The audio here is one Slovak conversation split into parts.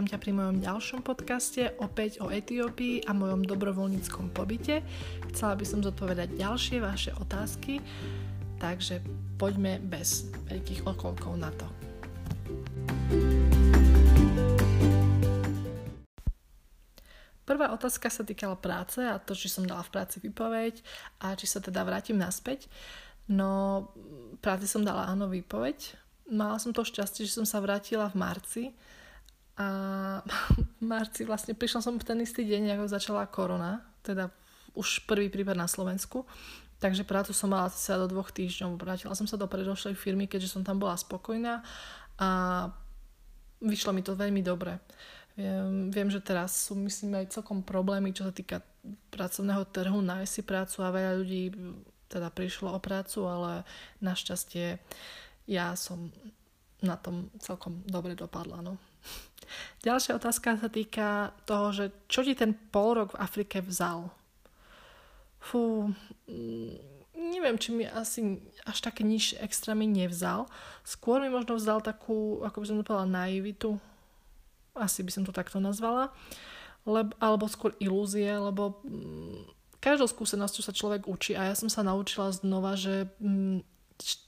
vítam ťa pri mojom ďalšom podcaste, opäť o Etiópii a mojom dobrovoľníckom pobyte. Chcela by som zodpovedať ďalšie vaše otázky, takže poďme bez veľkých okolkov na to. Prvá otázka sa týkala práce a to, či som dala v práci vypoveď a či sa teda vrátim naspäť. No, práci som dala áno výpoveď. Mala som to šťastie, že som sa vrátila v marci a v marci vlastne prišla som v ten istý deň, ako začala korona, teda už prvý prípad na Slovensku. Takže prácu som mala sa do dvoch týždňov. Vrátila som sa do predošlej firmy, keďže som tam bola spokojná a vyšlo mi to veľmi dobre. Viem, viem, že teraz sú, myslím, aj celkom problémy, čo sa týka pracovného trhu, nájsť si prácu a veľa ľudí teda prišlo o prácu, ale našťastie ja som na tom celkom dobre dopadla. No. Ďalšia otázka sa týka toho, že čo ti ten pol rok v Afrike vzal? Fú, mm, neviem, či mi asi až také nič extra mi nevzal. Skôr mi možno vzal takú, ako by som to povedala, naivitu, asi by som to takto nazvala, lebo, alebo skôr ilúzie, lebo mm, každou skúsenosťou sa človek učí a ja som sa naučila znova, že mm,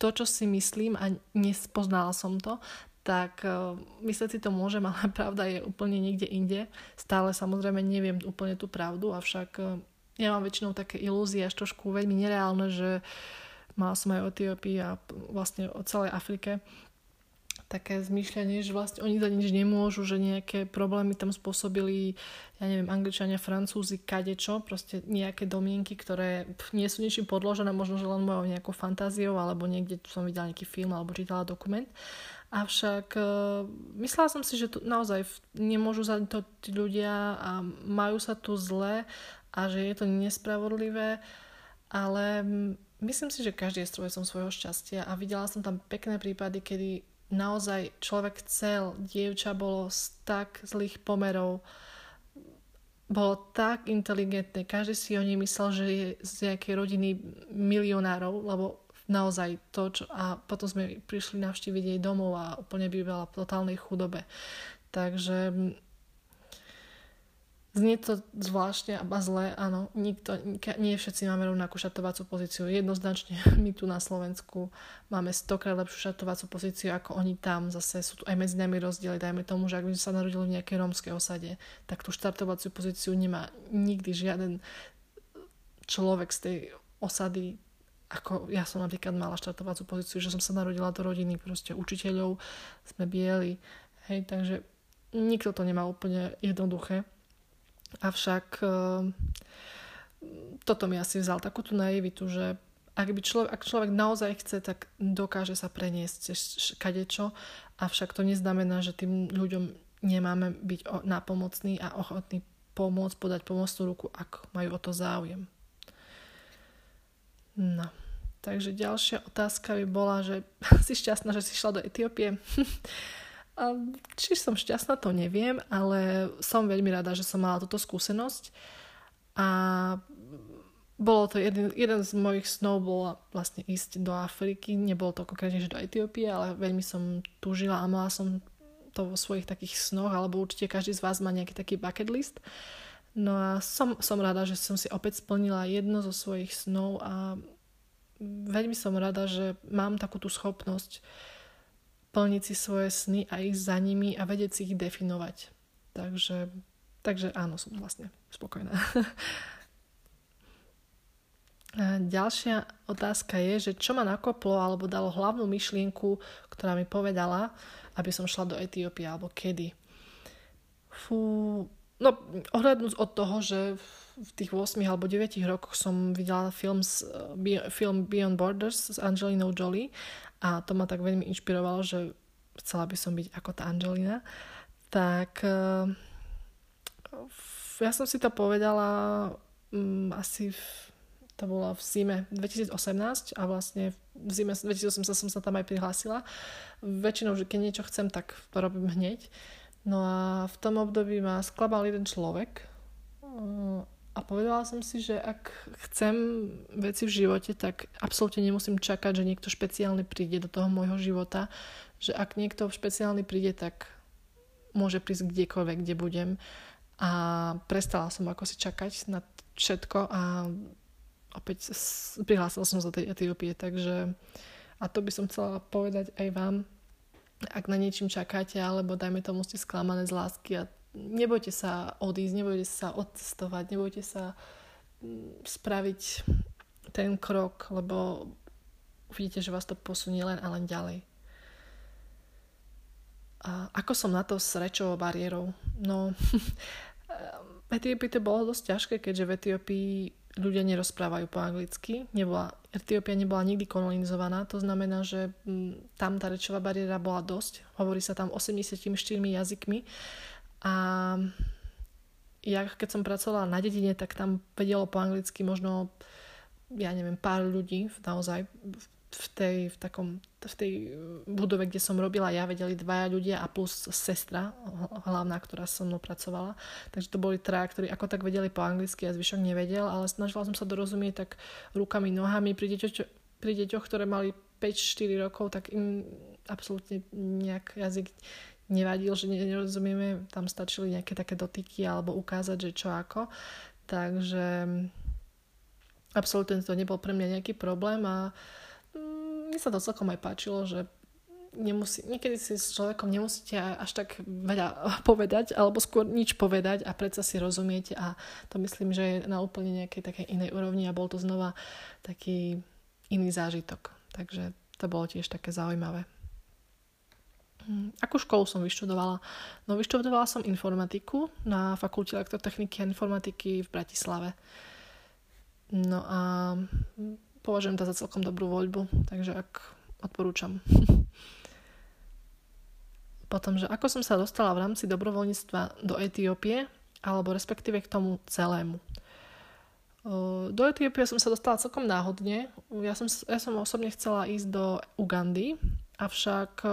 to, čo si myslím a nespoznala som to, tak uh, myslieť si to môžem, ale pravda je úplne niekde inde. Stále samozrejme neviem úplne tú pravdu, avšak uh, ja mám väčšinou také ilúzie až trošku veľmi nereálne, že mala som aj o Etiópii a vlastne o celej Afrike také zmýšľanie, že vlastne oni za nič nemôžu, že nejaké problémy tam spôsobili, ja neviem, Angličania, Francúzi, kadečo, proste nejaké domienky, ktoré nie sú ničím podložené, možno, že len mojou nejakou fantáziou, alebo niekde som videla nejaký film, alebo čítala dokument. Avšak uh, myslela som si, že tu naozaj nemôžu za to tí ľudia a majú sa tu zle a že je to nespravodlivé, ale myslím si, že každý je strojcom svojho šťastia a videla som tam pekné prípady, kedy naozaj človek chcel, dievča bolo z tak zlých pomerov, bolo tak inteligentné, každý si o nej myslel, že je z nejakej rodiny milionárov, lebo naozaj to, čo, a potom sme prišli navštíviť jej domov a úplne bývala v totálnej chudobe. Takže Znie to zvláštne a zle, áno. Nikto, nie všetci máme rovnakú šatovacú pozíciu. Jednoznačne my tu na Slovensku máme stokrát lepšiu šatovacú pozíciu ako oni tam. Zase sú tu aj medzi nami rozdiely. Dajme tomu, že ak by sa narodili v nejakej rómskej osade, tak tú štartovaciu pozíciu nemá nikdy žiaden človek z tej osady ako ja som napríklad mala štartovacú pozíciu, že som sa narodila do rodiny proste učiteľov, sme bieli, hej, takže nikto to nemá úplne jednoduché. Avšak ehm, toto mi asi vzal takú tú naivitu, že ak, by človek, ak človek naozaj chce, tak dokáže sa preniesť kadečo, avšak to neznamená, že tým ľuďom nemáme byť nápomocní a ochotní pomôcť, podať pomocnú ruku, ak majú o to záujem. No, takže ďalšia otázka by bola, že si šťastná, že si šla do Etiópie. Či som šťastná, to neviem, ale som veľmi rada, že som mala túto skúsenosť. A bolo to jeden, jeden z mojich snov bol vlastne ísť do Afriky. Nebolo to konkrétne, že do Etiópie, ale veľmi som túžila a mala som to vo svojich takých snoch, alebo určite každý z vás má nejaký taký bucket list. No a som, som rada, že som si opäť splnila jedno zo svojich snov a veľmi som rada, že mám takú tú schopnosť plniť si svoje sny a ísť za nimi a vedieť si ich definovať. Takže, takže áno, som vlastne spokojná. Ďalšia otázka je, že čo ma nakoplo alebo dalo hlavnú myšlienku, ktorá mi povedala, aby som šla do Etiópie alebo kedy. Fú, no ohľadnúť od toho, že v tých 8 alebo 9 rokoch som videla film, film Beyond Borders s Angelinou Jolie a to ma tak veľmi inšpirovalo, že chcela by som byť ako tá Angelina, tak uh, ja som si to povedala um, asi v, to bolo v zime 2018 a vlastne v zime 2018 som sa tam aj prihlásila. Väčšinou, že keď niečo chcem, tak to robím hneď. No a v tom období ma sklabal jeden človek a povedala som si, že ak chcem veci v živote, tak absolútne nemusím čakať, že niekto špeciálny príde do toho môjho života. Že ak niekto špeciálny príde, tak môže prísť kdekoľvek, kde budem. A prestala som ako si čakať na všetko a opäť prihlásila som sa do tej Etiópie, takže a to by som chcela povedať aj vám, ak na niečím čakáte, alebo dajme tomu ste sklamané z lásky a nebojte sa odísť, nebojte sa odcestovať, nebojte sa mm, spraviť ten krok, lebo uvidíte, že vás to posunie len a len ďalej. A ako som na to s rečovou bariérou? No, v Etiópii to bolo dosť ťažké, keďže v Etiópii ľudia nerozprávajú po anglicky. Nebola, Etiópia nebola nikdy kolonizovaná, to znamená, že mm, tam tá rečová bariéra bola dosť. Hovorí sa tam 84 jazykmi a ja keď som pracovala na dedine, tak tam vedelo po anglicky možno, ja neviem, pár ľudí naozaj v tej, v takom, v tej budove, kde som robila ja, vedeli dvaja ľudia a plus sestra hlavná, ktorá so mnou pracovala. Takže to boli traja, ktorí ako tak vedeli po anglicky a zvyšok nevedel, ale snažila som sa dorozumieť tak rukami, nohami pri deťoch, pri deťoch ktoré mali 5-4 rokov, tak im absolútne nejak jazyk nevadil, že nerozumieme, tam stačili nejaké také dotyky alebo ukázať, že čo ako. Takže absolútne to nebol pre mňa nejaký problém a mm, mne sa to celkom aj páčilo, že nemusí, niekedy si s človekom nemusíte až tak veľa povedať, alebo skôr nič povedať a predsa si rozumiete a to myslím, že je na úplne nejakej takej inej úrovni a bol to znova taký iný zážitok. Takže to bolo tiež také zaujímavé. Hm, akú školu som vyštudovala? No vyštudovala som informatiku na fakulte elektrotechniky a informatiky v Bratislave. No a považujem to za celkom dobrú voľbu, takže ak odporúčam. Potom, že ako som sa dostala v rámci dobrovoľníctva do Etiópie, alebo respektíve k tomu celému. Do Etiópie som sa dostala celkom náhodne. Ja som, ja som osobne chcela ísť do Ugandy, avšak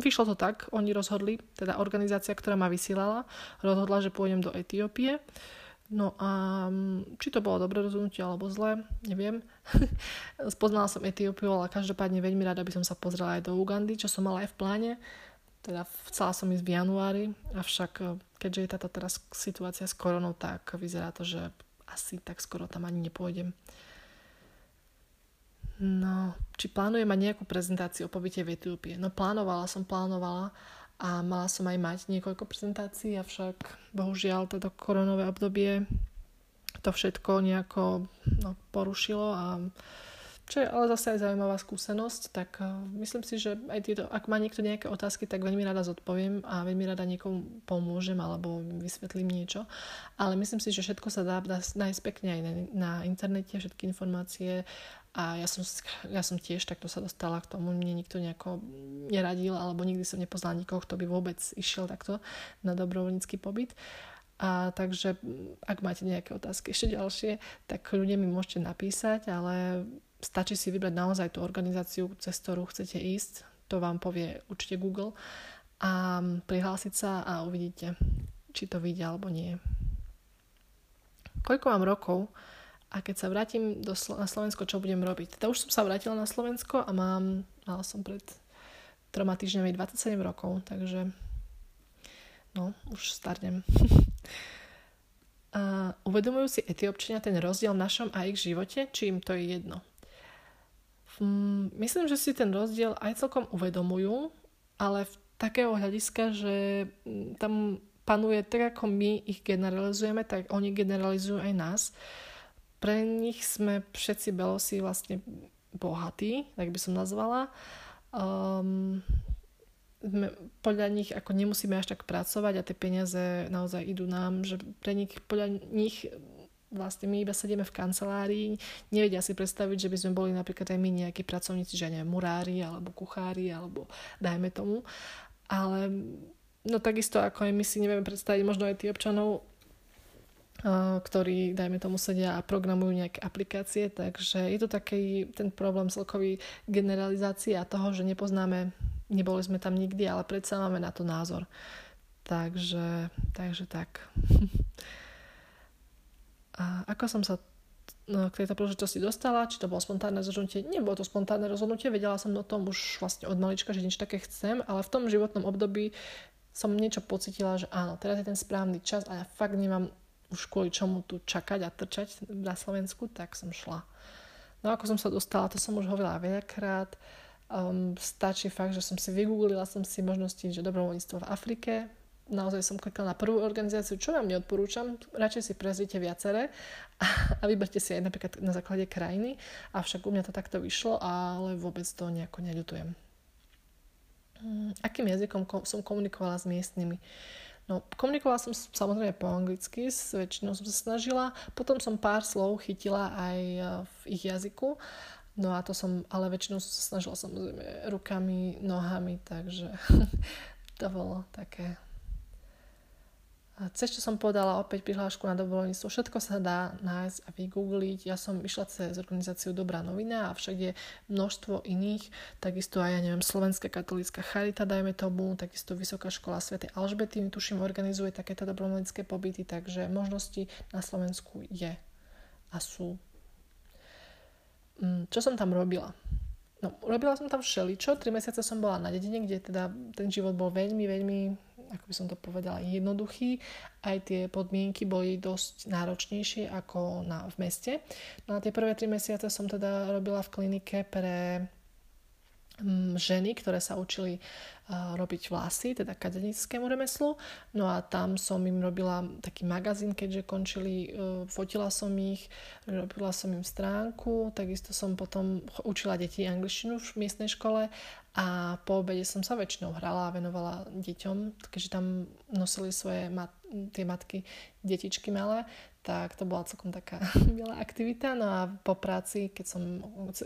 vyšlo to tak, oni rozhodli, teda organizácia, ktorá ma vysielala, rozhodla, že pôjdem do Etiópie. No a mm, či to bolo dobré rozhodnutie alebo zlé, neviem. Spoznala som Etiópiu, ale každopádne veľmi rada by som sa pozrela aj do Ugandy, čo som mala aj v pláne. Teda chcela som ísť v januári, avšak e, keďže je táto teraz situácia s koronou, tak vyzerá to, že asi tak skoro tam ani nepôjdem. No, či plánujem mať nejakú prezentáciu o pobyte v Etiópie? No plánovala som, plánovala a mala som aj mať niekoľko prezentácií, avšak bohužiaľ toto koronové obdobie to všetko nejako no, porušilo a čo je ale zase aj zaujímavá skúsenosť, tak uh, myslím si, že aj tieto, ak má niekto nejaké otázky, tak veľmi rada zodpoviem a veľmi rada niekomu pomôžem alebo vysvetlím niečo. Ale myslím si, že všetko sa dá nájsť pekne aj na internete, všetky informácie a ja som, ja som tiež takto sa dostala k tomu, mne nikto nejako neradil, alebo nikdy som nepoznala nikoho, kto by vôbec išiel takto na dobrovoľnícky pobyt. A takže ak máte nejaké otázky ešte ďalšie, tak ľudia mi môžete napísať, ale stačí si vybrať naozaj tú organizáciu, cez ktorú chcete ísť. To vám povie určite Google. A prihlásiť sa a uvidíte, či to vidia alebo nie. Koľko mám rokov? A keď sa vrátim do Slo- na Slovensko, čo budem robiť? Teda už som sa vrátila na Slovensko a mám, mala som pred troma týždňami 27 rokov, takže no, už starnem. a uvedomujú si etiopčania ten rozdiel v našom a ich živote, či im to je jedno? Myslím, že si ten rozdiel aj celkom uvedomujú, ale v takého hľadiska, že mm, tam panuje tak, ako my ich generalizujeme, tak oni generalizujú aj nás. Uh, pre nich sme všetci belosi vlastne bohatí, tak by som nazvala. Um, podľa nich ako nemusíme až tak pracovať a tie peniaze naozaj idú nám, že pre nich, podľa nich vlastne my iba sedíme v kancelárii, nevedia si predstaviť, že by sme boli napríklad aj my nejakí pracovníci, že neviem, murári alebo kuchári alebo dajme tomu. Ale no takisto ako aj my si nevieme predstaviť možno aj tí občanov ktorí, dajme tomu, sedia a programujú nejaké aplikácie, takže je to taký ten problém celkový generalizácie a toho, že nepoznáme, neboli sme tam nikdy, ale predsa máme na to názor. Takže, takže tak. A ako som sa no, k tejto príležitosti dostala, či to bolo spontánne rozhodnutie. Nebolo to spontánne rozhodnutie, vedela som o tom už vlastne od malička, že niečo také chcem, ale v tom životnom období som niečo pocitila, že áno, teraz je ten správny čas a ja fakt nemám už kvôli čomu tu čakať a trčať na Slovensku, tak som šla. No ako som sa dostala, to som už hovorila veľakrát. Um, stačí fakt, že som si vygooglila som si možnosti, že dobrovoľníctvo v Afrike. Naozaj som klikala na prvú organizáciu, čo vám neodporúčam. Radšej si prezrite viaceré a, a vyberte si aj napríklad na základe krajiny. Avšak u mňa to takto vyšlo, ale vôbec to nejako neľutujem. Mm, akým jazykom som komunikovala s miestnymi. No, komunikovala som samozrejme po anglicky, s väčšinou som sa snažila. Potom som pár slov chytila aj e, v ich jazyku. No a to som, ale väčšinou som sa snažila samozrejme rukami, nohami, takže to bolo také cez čo som podala opäť prihlášku na dobrovoľníctvo, všetko sa dá nájsť a vygoogliť. Ja som išla cez organizáciu Dobrá novina a však je množstvo iných, takisto aj, ja neviem, Slovenská katolícka charita, dajme tomu, takisto Vysoká škola Sv. Alžbety, tuším, organizuje takéto dobrovoľnícke pobyty, takže možnosti na Slovensku je a sú. Mm, čo som tam robila? No, robila som tam všeličo, tri mesiace som bola na dedine, kde teda ten život bol veľmi, veľmi ako by som to povedala, jednoduchý. Aj tie podmienky boli dosť náročnejšie ako na, v meste. No a tie prvé tri mesiace som teda robila v klinike pre ženy, ktoré sa učili robiť vlasy, teda kadenickému remeslu. No a tam som im robila taký magazín, keďže končili, uh, fotila som ich, robila som im stránku, takisto som potom učila deti angličtinu v miestnej škole a po obede som sa väčšinou hrala a venovala deťom, keďže tam nosili svoje mat- tie matky detičky malé, tak to bola celkom taká milá aktivita. No a po práci, keď som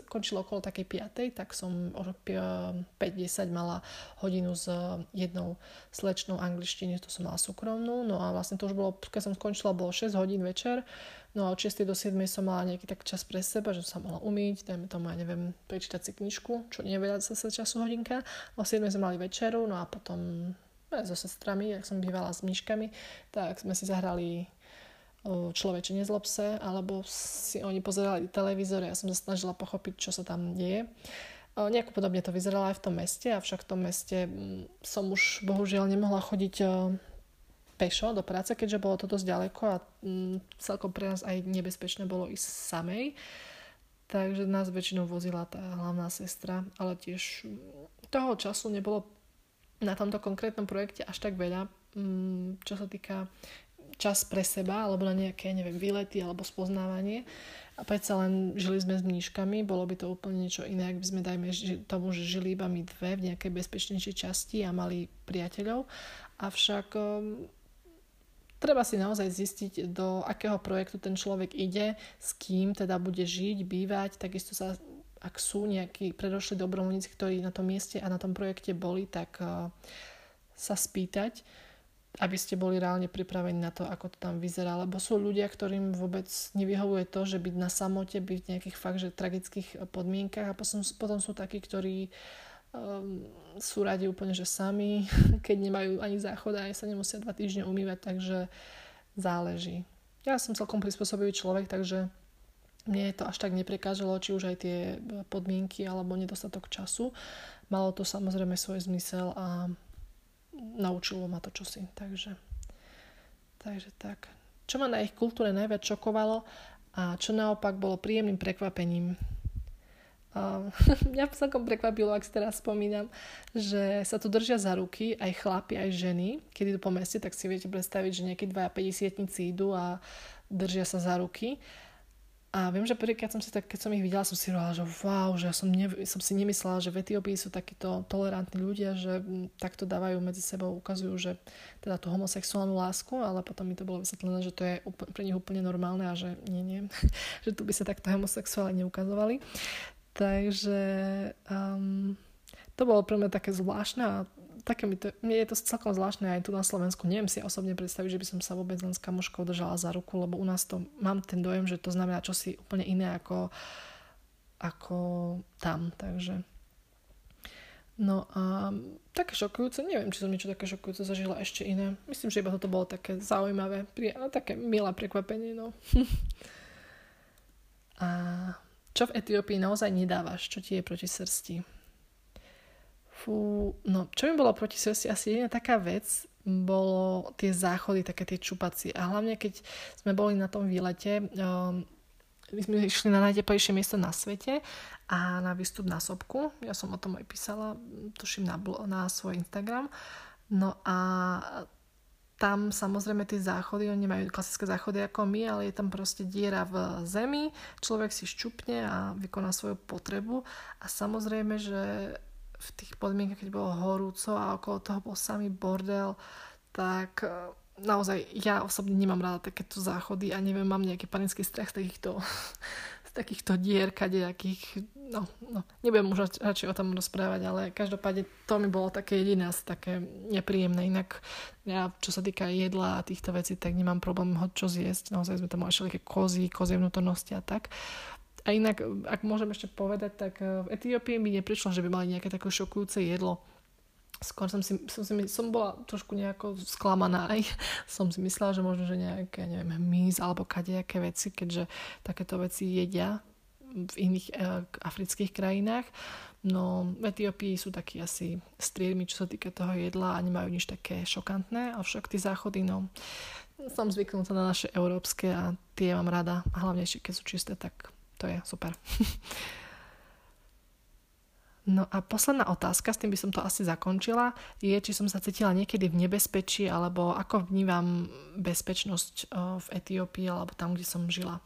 končila okolo takej 5, tak som o 5-10 mala hodinu s jednou slečnou angličtiny, to som mala súkromnú. No a vlastne to už bolo, keď som skončila, bolo 6 hodín večer. No a od 6 do 7 som mala nejaký tak čas pre seba, že som sa mohla umyť, dajme tomu, ja neviem, prečítať si knižku, čo nie veľa zase času hodinka. O 7 sme mali večeru, no a potom aj so sestrami, ak som bývala s mníškami, tak sme si zahrali človeče nezlob sa, alebo si oni pozerali televízor ja som sa snažila pochopiť, čo sa tam deje. Nejako podobne to vyzeralo aj v tom meste, avšak v tom meste som už bohužiaľ nemohla chodiť pešo do práce, keďže bolo to dosť ďaleko a celkom pre nás aj nebezpečné bolo ísť samej. Takže nás väčšinou vozila tá hlavná sestra, ale tiež toho času nebolo na tomto konkrétnom projekte až tak veľa, čo sa týka čas pre seba, alebo na nejaké, neviem, výlety alebo spoznávanie. A predsa len žili sme s mníškami, bolo by to úplne niečo iné, ak by sme, dajme tomu, že žili iba my dve v nejakej bezpečnejšej časti a mali priateľov. Avšak treba si naozaj zistiť, do akého projektu ten človek ide, s kým teda bude žiť, bývať, takisto sa ak sú nejakí predošli dobrovoľníci, ktorí na tom mieste a na tom projekte boli, tak uh, sa spýtať, aby ste boli reálne pripravení na to, ako to tam vyzerá. Lebo sú ľudia, ktorým vôbec nevyhovuje to, že byť na samote, byť v nejakých fakt, že tragických podmienkach a potom, potom sú takí, ktorí um, sú radi úplne, že sami, keď nemajú ani záchod a aj sa nemusia dva týždne umývať, takže záleží. Ja som celkom prispôsobivý človek, takže mne to až tak neprekážalo, či už aj tie podmienky alebo nedostatok času. Malo to samozrejme svoj zmysel a naučilo ma to čosi. Takže, takže tak. Čo ma na ich kultúre najviac šokovalo a čo naopak bolo príjemným prekvapením Uh, mňa celkom prekvapilo, ak si teraz spomínam, že sa tu držia za ruky aj chlapi, aj ženy. Keď idú po meste, tak si viete predstaviť, že nejakí dvaja 50 idú a držia sa za ruky. A viem, že prvýkrát som si tak, keď som ich videla, som si hovorila, že wow, že ja som, ne, som si nemyslela, že v Etiópii sú takíto tolerantní ľudia, že takto dávajú medzi sebou, ukazujú, že teda tú homosexuálnu lásku, ale potom mi to bolo vysvetlené, že to je pre nich úplne normálne a že nie, nie, že tu by sa takto homosexuáli neukazovali. Takže um, to bolo pre mňa také zvláštne a také mi to, mne je to celkom zvláštne aj tu na Slovensku. Neviem si osobne predstaviť, že by som sa vôbec len s kamoškou držala za ruku, lebo u nás to mám ten dojem, že to znamená čosi úplne iné ako, ako tam. Takže No a také šokujúce, neviem, či som niečo také šokujúce zažila ešte iné. Myslím, že iba toto bolo také zaujímavé, no, také milé prekvapenie, no. a čo v Etiópii naozaj nedávaš, čo ti je proti srsti? Fú, no čo mi bolo proti srsti, asi jedna taká vec, bolo tie záchody, také tie čupacie. A hlavne, keď sme boli na tom výlete, um, my sme išli na najteplejšie miesto na svete a na výstup na sopku. Ja som o tom aj písala, tuším, na, na svoj Instagram. No a tam samozrejme tie záchody, oni majú klasické záchody ako my, ale je tam proste diera v zemi, človek si ščupne a vykoná svoju potrebu a samozrejme, že v tých podmienkach, keď bolo horúco a okolo toho bol samý bordel, tak naozaj ja osobne nemám rada takéto záchody a neviem, mám nejaký panický strach z takýchto, z takýchto dier, kadejakých, no, no, nebudem už radšej o tom rozprávať, ale každopádne to mi bolo také jediné asi také nepríjemné. Inak ja, čo sa týka jedla a týchto vecí, tak nemám problém ho čo zjesť. Naozaj sme tam mali všelijaké kozy, kozie vnútornosti a tak. A inak, ak môžem ešte povedať, tak v Etiópii mi neprišlo, že by mali nejaké také šokujúce jedlo. Skôr som si, som si som bola trošku nejako sklamaná. Aj som si myslela, že možno, že nejaké, neviem, mís alebo kadejaké veci, keďže takéto veci jedia v iných e, afrických krajinách. No v Etiópii sú takí asi striedmi, čo sa týka toho jedla a nemajú nič také šokantné, avšak tie záchody, no. Som zvyknutá na naše európske a tie mám rada. A hlavne keď sú čisté, tak to je super. No a posledná otázka, s tým by som to asi zakončila, je, či som sa cítila niekedy v nebezpečí, alebo ako vnímam bezpečnosť eh, v Etiópii, alebo tam, kde som žila.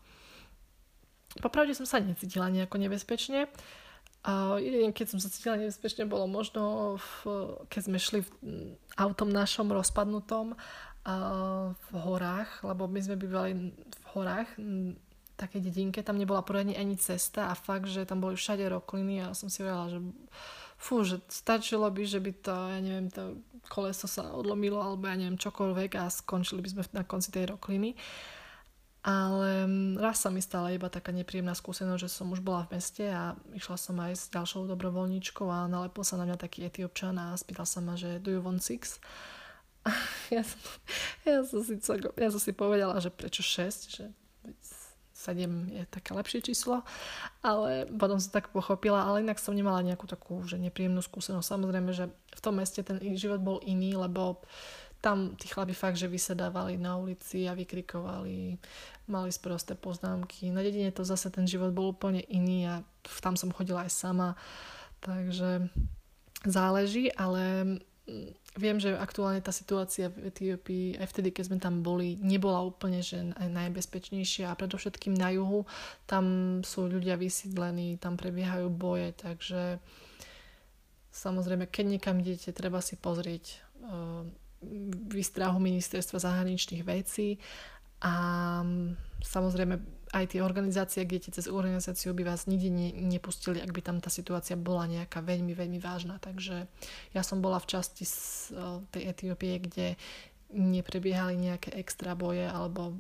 Popravde som sa necítila nejako nebezpečne. Jedine, keď som sa cítila nebezpečne, bolo možno, v, keď sme šli v autom našom rozpadnutom a v horách, lebo my sme bývali v horách také dedinke, tam nebola poriadne ani cesta a fakt, že tam boli všade rokliny a som si hovorila, že fú, že stačilo by, že by to, ja neviem, to koleso sa odlomilo alebo ja neviem čokoľvek a skončili by sme na konci tej rokliny. Ale mm, raz sa mi stala iba taká nepríjemná skúsenosť, že som už bola v meste a išla som aj s ďalšou dobrovoľníčkou a nalepil sa na mňa taký etiopčan a spýtal sa ma, že do you want six? ja som, ja som, si, ja som si povedala, že prečo 6, že 7 je také lepšie číslo, ale potom som tak pochopila, ale inak som nemala nejakú takú že nepríjemnú skúsenosť. Samozrejme, že v tom meste ten život bol iný, lebo tam tí chlapi fakt, že vysedávali na ulici a vykrikovali, mali sprosté poznámky. Na dedine to zase ten život bol úplne iný a tam som chodila aj sama, takže záleží, ale viem, že aktuálne tá situácia v Etiópii, aj vtedy, keď sme tam boli, nebola úplne že najbezpečnejšia. A predovšetkým na juhu, tam sú ľudia vysídlení, tam prebiehajú boje, takže samozrejme, keď niekam idete, treba si pozrieť uh, výstrahu ministerstva zahraničných vecí. A samozrejme aj tie organizácie, kde cez organizáciu by vás nikdy ne, nepustili, ak by tam tá situácia bola nejaká veľmi, veľmi vážna. Takže ja som bola v časti z tej Etiópie, kde neprebiehali nejaké extra boje alebo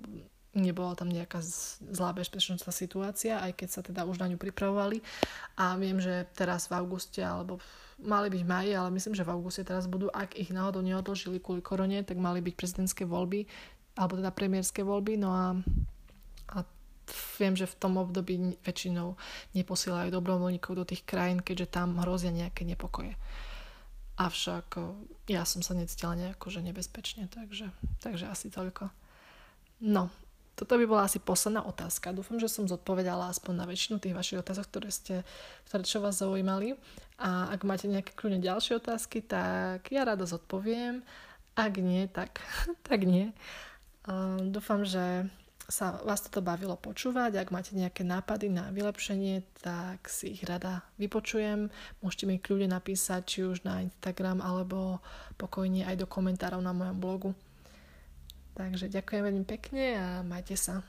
nebola tam nejaká zlá bezpečnostná situácia, aj keď sa teda už na ňu pripravovali. A viem, že teraz v auguste, alebo mali byť v maji, ale myslím, že v auguste teraz budú, ak ich náhodou neodložili kvôli korone, tak mali byť prezidentské voľby, alebo teda premiérske voľby. No a viem, že v tom období väčšinou neposielajú dobrovoľníkov do tých krajín, keďže tam hrozia nejaké nepokoje. Avšak ja som sa necítila nejako že nebezpečne, takže, takže asi toľko. No, toto by bola asi posledná otázka. Dúfam, že som zodpovedala aspoň na väčšinu tých vašich otázok, ktoré, ste, ktoré čo vás zaujímali. A ak máte nejaké kľúne ďalšie otázky, tak ja rada zodpoviem. Ak nie, tak, tak nie. Uh, dúfam, že sa vás toto bavilo počúvať. Ak máte nejaké nápady na vylepšenie, tak si ich rada vypočujem. Môžete mi kľudne napísať, či už na Instagram, alebo pokojne aj do komentárov na mojom blogu. Takže ďakujem veľmi pekne a majte sa.